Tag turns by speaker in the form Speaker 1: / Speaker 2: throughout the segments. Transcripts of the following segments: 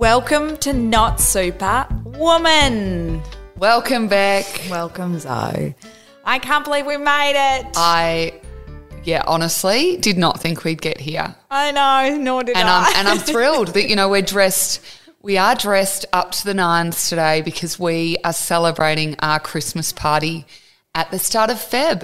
Speaker 1: Welcome to Not Super Woman.
Speaker 2: Welcome back.
Speaker 1: Welcome, Zoe. I can't believe we made it.
Speaker 2: I, yeah, honestly, did not think we'd get here,
Speaker 1: I know, nor did
Speaker 2: and
Speaker 1: I.
Speaker 2: I'm and I'm thrilled that you know we're dressed. We are dressed up to the nines today because we are celebrating our Christmas party at the start of Feb,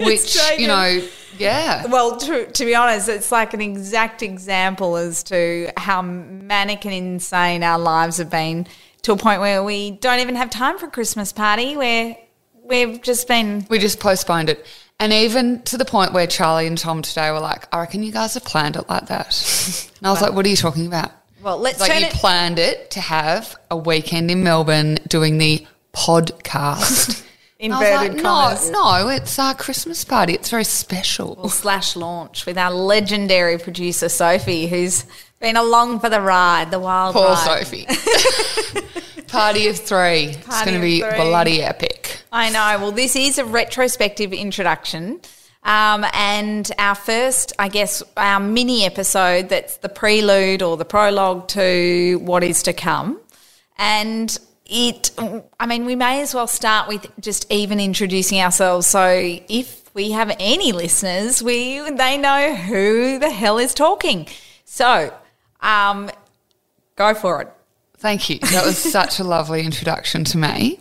Speaker 2: which
Speaker 1: taken-
Speaker 2: you know, yeah,
Speaker 1: well, to, to be honest, it's like an exact example as to how manic and insane our lives have been to a point where we don't even have time for a Christmas party. Where we've just been
Speaker 2: we just postponed it, and even to the point where Charlie and Tom today were like, "I reckon you guys have planned it like that," and I was like, "What are you talking about?"
Speaker 1: well. Let's
Speaker 2: like you
Speaker 1: it.
Speaker 2: planned it to have a weekend in Melbourne doing the podcast. And I was
Speaker 1: Inverted commas.
Speaker 2: No, no, it's our Christmas party. It's very special.
Speaker 1: slash launch with our legendary producer Sophie, who's been along for the ride, the wild
Speaker 2: Poor
Speaker 1: ride.
Speaker 2: Sophie. party of three. it's going to be
Speaker 1: three.
Speaker 2: bloody epic.
Speaker 1: I know. Well, this is a retrospective introduction. Um, and our first, I guess, our mini episode that's the prelude or the prologue to what is to come. And it, I mean, we may as well start with just even introducing ourselves. So if we have any listeners, we they know who the hell is talking. So, um, go for it.
Speaker 2: Thank you. That was such a lovely introduction to me.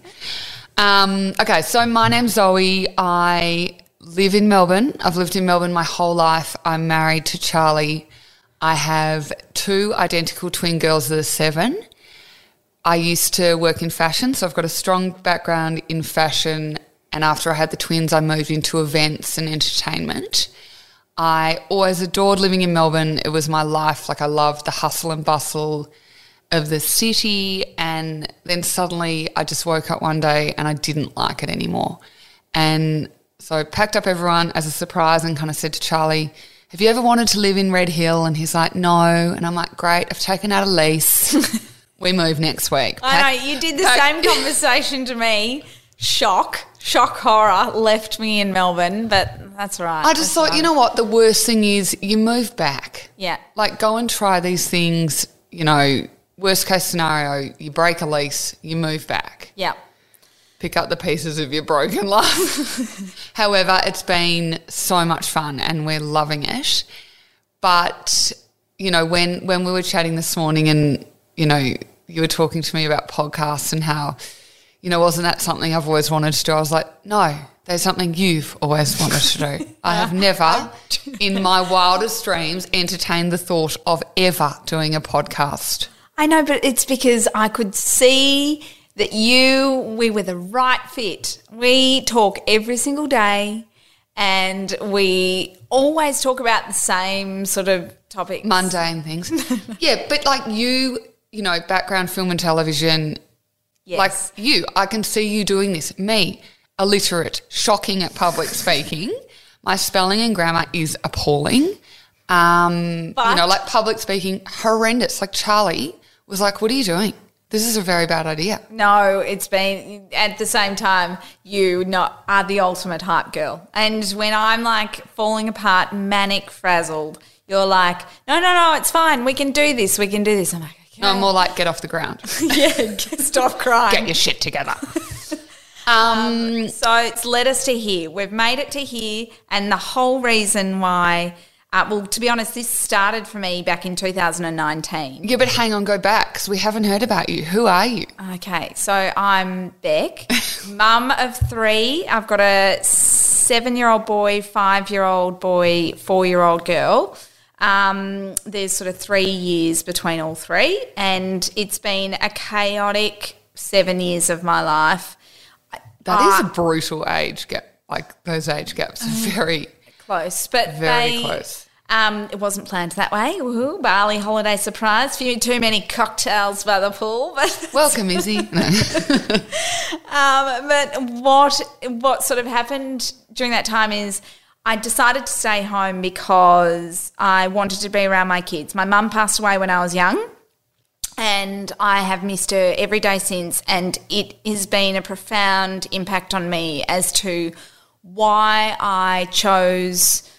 Speaker 2: Um, okay, so my name's Zoe. I live in Melbourne. I've lived in Melbourne my whole life. I'm married to Charlie. I have two identical twin girls that are seven. I used to work in fashion, so I've got a strong background in fashion. And after I had the twins, I moved into events and entertainment. I always adored living in Melbourne. It was my life. Like, I loved the hustle and bustle of the city. And then suddenly I just woke up one day and I didn't like it anymore. And so I packed up everyone as a surprise and kind of said to Charlie, Have you ever wanted to live in Red Hill? And he's like, No. And I'm like, Great, I've taken out a lease. we move next week.
Speaker 1: I know you did the same conversation to me. Shock, shock, horror left me in Melbourne, but that's right.
Speaker 2: I just thought, you know what? The worst thing is you move back.
Speaker 1: Yeah.
Speaker 2: Like, go and try these things. You know, worst case scenario, you break a lease, you move back.
Speaker 1: yeah,
Speaker 2: pick up the pieces of your broken life. However, it's been so much fun and we're loving it. But, you know, when when we were chatting this morning and, you know, you were talking to me about podcasts and how, you know, wasn't that something I've always wanted to do? I was like, no, there's something you've always wanted to do. I have never, in my wildest dreams, entertained the thought of ever doing a podcast.
Speaker 1: I know, but it's because I could see that you, we were the right fit. We talk every single day, and we always talk about the same sort of topics.
Speaker 2: mundane things. yeah, but like you, you know, background film and television,
Speaker 1: yes.
Speaker 2: like you, I can see you doing this. Me, illiterate, shocking at public speaking. My spelling and grammar is appalling. Um, you know, like public speaking, horrendous. Like Charlie was like, "What are you doing? This is a very bad idea."
Speaker 1: No, it's been at the same time. You not are the ultimate hype girl, and when I'm like falling apart, manic frazzled, you're like, no, no, no, it's fine. We can do this. We can do this. I'm like.
Speaker 2: No, more like get off the ground,
Speaker 1: yeah, stop crying.
Speaker 2: get your shit together. um,
Speaker 1: So it's led us to here. We've made it to here, and the whole reason why. Uh, well, to be honest, this started for me back in 2019.
Speaker 2: yeah, but hang on, go back because we haven't heard about you. Who are you?
Speaker 1: Okay, so I'm Bec, mum of three. I've got a seven year old boy, five year old boy, four year old girl. Um, there's sort of three years between all three, and it's been a chaotic seven years of my life.
Speaker 2: That is
Speaker 1: Ah.
Speaker 2: a brutal age gap. Like those age gaps are very,
Speaker 1: Close, but
Speaker 2: very
Speaker 1: they-
Speaker 2: close.
Speaker 1: Um, it wasn't planned that way. Woohoo, Bali holiday surprise. Few too many cocktails by the pool, but
Speaker 2: Welcome, Izzy. No.
Speaker 1: Um, but what what sort of happened during that time is I decided to stay home because I wanted to be around my kids. My mum passed away when I was young, and I have missed her every day since, and it has been a profound impact on me as to why I chose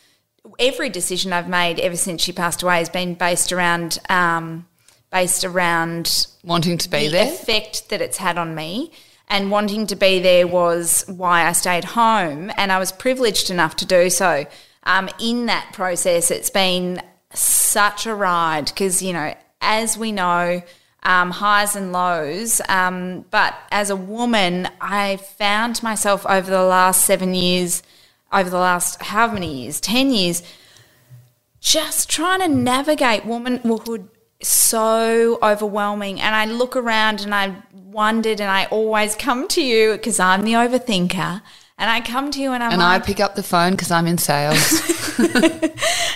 Speaker 1: every decision I've made ever since she passed away has been based around um, based around
Speaker 2: Wanting to be there.
Speaker 1: the
Speaker 2: there.
Speaker 1: effect that it's had on me. And wanting to be there was why I stayed home, and I was privileged enough to do so. Um, in that process, it's been such a ride because, you know, as we know, um, highs and lows. Um, but as a woman, I found myself over the last seven years, over the last how many years, 10 years, just trying to navigate womanhood so overwhelming. And I look around and I wondered, and I always come to you because I'm the overthinker. And I come to you and I'm
Speaker 2: And I pick up the phone because I'm in sales.
Speaker 1: and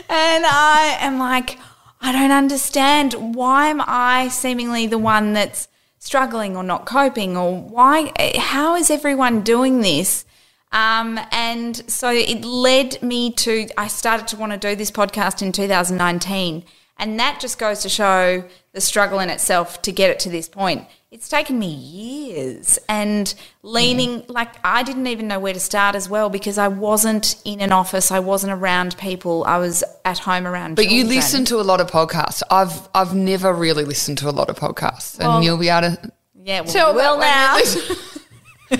Speaker 1: I am like, I don't understand. Why am I seemingly the one that's struggling or not coping? Or why, how is everyone doing this? Um, and so it led me to, I started to want to do this podcast in 2019. And that just goes to show the struggle in itself to get it to this point. It's taken me years and leaning, mm-hmm. like, I didn't even know where to start as well because I wasn't in an office, I wasn't around people, I was at home around
Speaker 2: But you listen to a lot of podcasts. I've I've never really listened to a lot of podcasts, and
Speaker 1: Well-
Speaker 2: you'll be able to.
Speaker 1: Yeah, well,
Speaker 2: Tell
Speaker 1: well now.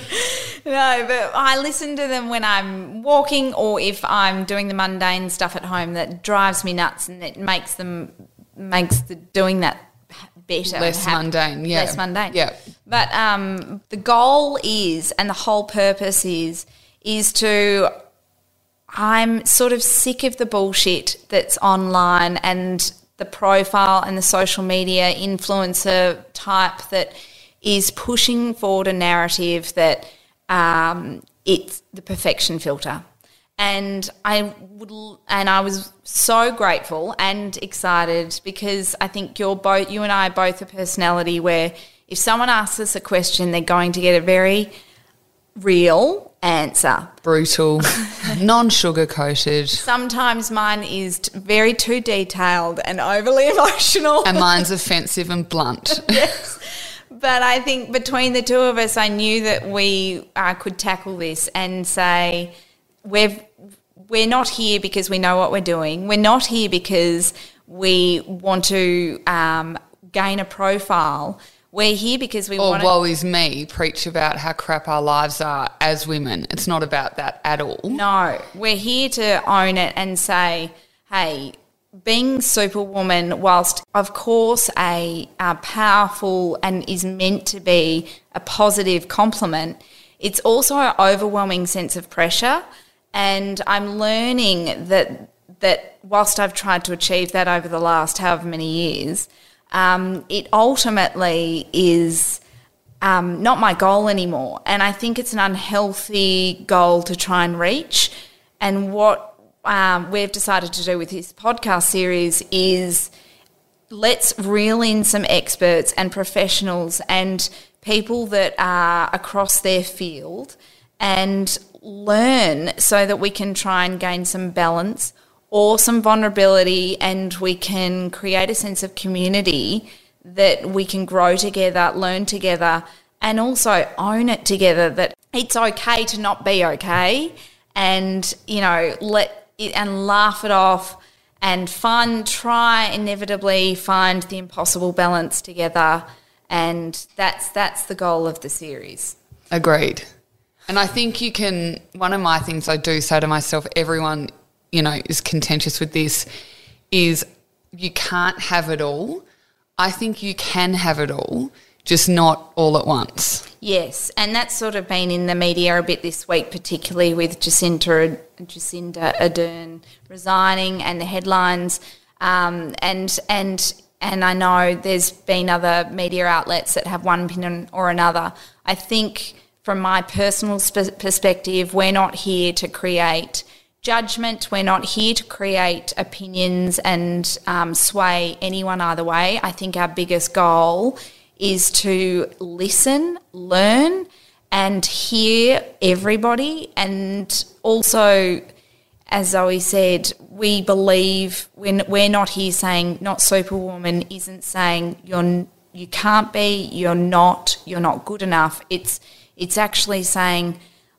Speaker 1: no, but I listen to them when I'm walking or if I'm doing the mundane stuff at home that drives me nuts and it makes them makes the doing that better,
Speaker 2: Less mundane, yeah.
Speaker 1: less mundane.
Speaker 2: Yeah.
Speaker 1: But um, the goal is, and the whole purpose is, is to. I'm sort of sick of the bullshit that's online and the profile and the social media influencer type that is pushing forward a narrative that um, it's the perfection filter. And I would, and I was so grateful and excited because I think you're both, you and I are both a personality where if someone asks us a question, they're going to get a very real answer.
Speaker 2: Brutal, non sugar coated,
Speaker 1: Sometimes mine is t- very too detailed and overly emotional.
Speaker 2: and mine's offensive and blunt.
Speaker 1: yes. But I think between the two of us, I knew that we uh, could tackle this and say, we've, we're not here because we know what we're doing. We're not here because we want to um, gain a profile. We're here because we
Speaker 2: Or
Speaker 1: want to.
Speaker 2: woe is me, preach about how crap our lives are as women. It's not about that at all.
Speaker 1: No, we're here to own it and say, hey, being Superwoman, whilst of course a, a powerful and is meant to be a positive compliment, it's also an overwhelming sense of pressure. And I'm learning that that whilst I've tried to achieve that over the last however many years, um, it ultimately is um, not my goal anymore. And I think it's an unhealthy goal to try and reach. And what um, we've decided to do with this podcast series is let's reel in some experts and professionals and people that are across their field and learn so that we can try and gain some balance or some vulnerability and we can create a sense of community that we can grow together, learn together, and also own it together that it's okay to not be okay and, you know, let it and laugh it off and fun, try inevitably find the impossible balance together. And that's that's the goal of the series.
Speaker 2: Agreed. And I think you can, one of my things I do say to myself, everyone, you know, is contentious with this, is you can't have it all. I think you can have it all, just not all at once.
Speaker 1: Yes, and that's sort of been in the media a bit this week, particularly with Jacinta Jacinda Ardern resigning and the headlines. Um, and and and I know there's been other media outlets that have one opinion or another. I think from my personal sp- perspective, we're not here to create judgment. We're not here to create opinions and um, sway anyone either way. I think our biggest goal is to listen, learn, and hear everybody. And also, as Zoe said, we believe when we're not here saying not superwoman isn't saying you're you can't be, you're not, you're not good enough. It's it's actually saying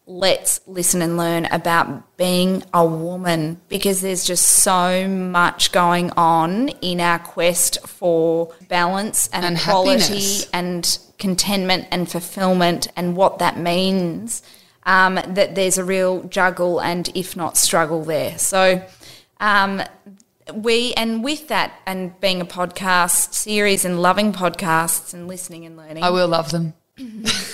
Speaker 1: let's listen and learn about being a woman because there's just so much going on in our quest for balance and,
Speaker 2: And
Speaker 1: equality
Speaker 2: happiness.
Speaker 1: and contentment and fulfillment and what that means. Um, that there's a real juggle and if not struggle there. So um, we and with that and being a podcast series and loving podcasts and listening and learning,
Speaker 2: I will love them.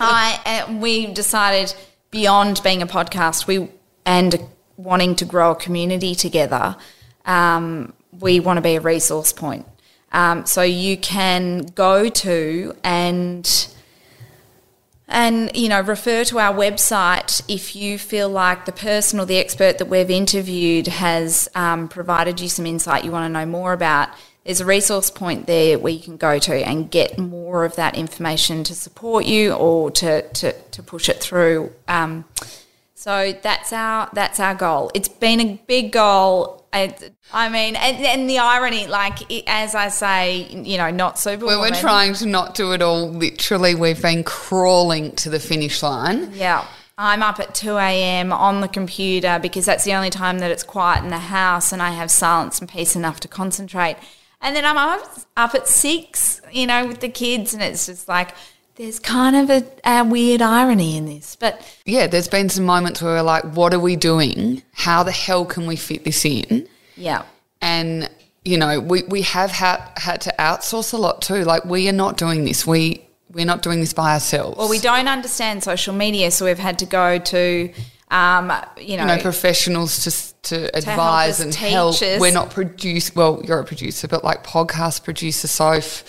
Speaker 1: I uh, we decided beyond being a podcast, we and wanting to grow a community together, um, we want to be a resource point. Um, so you can go to and and you know refer to our website if you feel like the person or the expert that we've interviewed has um, provided you some insight you want to know more about there's a resource point there where you can go to and get more of that information to support you or to, to, to push it through um, so that's our that's our goal. It's been a big goal. I, I mean, and, and the irony, like it, as I say, you know, not super.
Speaker 2: Were trying to not do it all. Literally, we've been crawling to the finish line.
Speaker 1: Yeah. I'm up at 2 a.m. on the computer because that's the only time that it's quiet in the house and I have silence and peace enough to concentrate. And then I'm up, up at 6, you know, with the kids, and it's just like, there's kind of a, a weird irony in this. But
Speaker 2: Yeah, there's been some moments where we're like, what are we doing? How the hell can we fit this in?
Speaker 1: yeah.
Speaker 2: And, you know, we, we have had, had to outsource a lot too. Like, we are not doing this. We, we're not doing this by ourselves.
Speaker 1: Well, we don't understand social media, so we've had to go to, um, you know,
Speaker 2: you know, professionals to to
Speaker 1: help
Speaker 2: advise
Speaker 1: us
Speaker 2: and
Speaker 1: teach
Speaker 2: help. We're not produce. Well, you're a producer, but like podcast producer, Soph.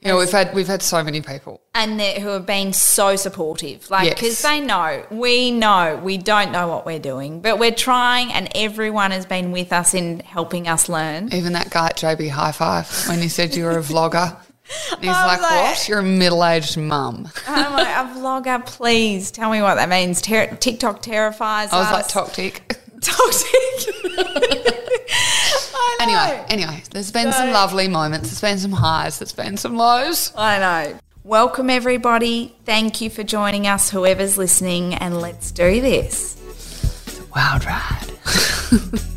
Speaker 2: You know, we've had we've had so many people.
Speaker 1: and who have been so supportive. Like,
Speaker 2: Yes.
Speaker 1: because they know, we know, we don't know what we're doing, but we're trying, and everyone has been with us in helping us learn.
Speaker 2: Even that guy at JB Hi-Fi when he said you were a vlogger. And he's like,
Speaker 1: like-
Speaker 2: "What? You're a middle-aged mum."
Speaker 1: I'm like, a vlogger, please tell me what that means. Ter- TikTok terrifies us.
Speaker 2: I was
Speaker 1: us.
Speaker 2: like, "Toxic."
Speaker 1: Toxic.
Speaker 2: Anyway, anyway, there's been some lovely moments. There's been some highs. There's been some lows.
Speaker 1: I know. Welcome, everybody. Thank you for joining us, whoever's listening, and let's do this.
Speaker 2: Wild ride.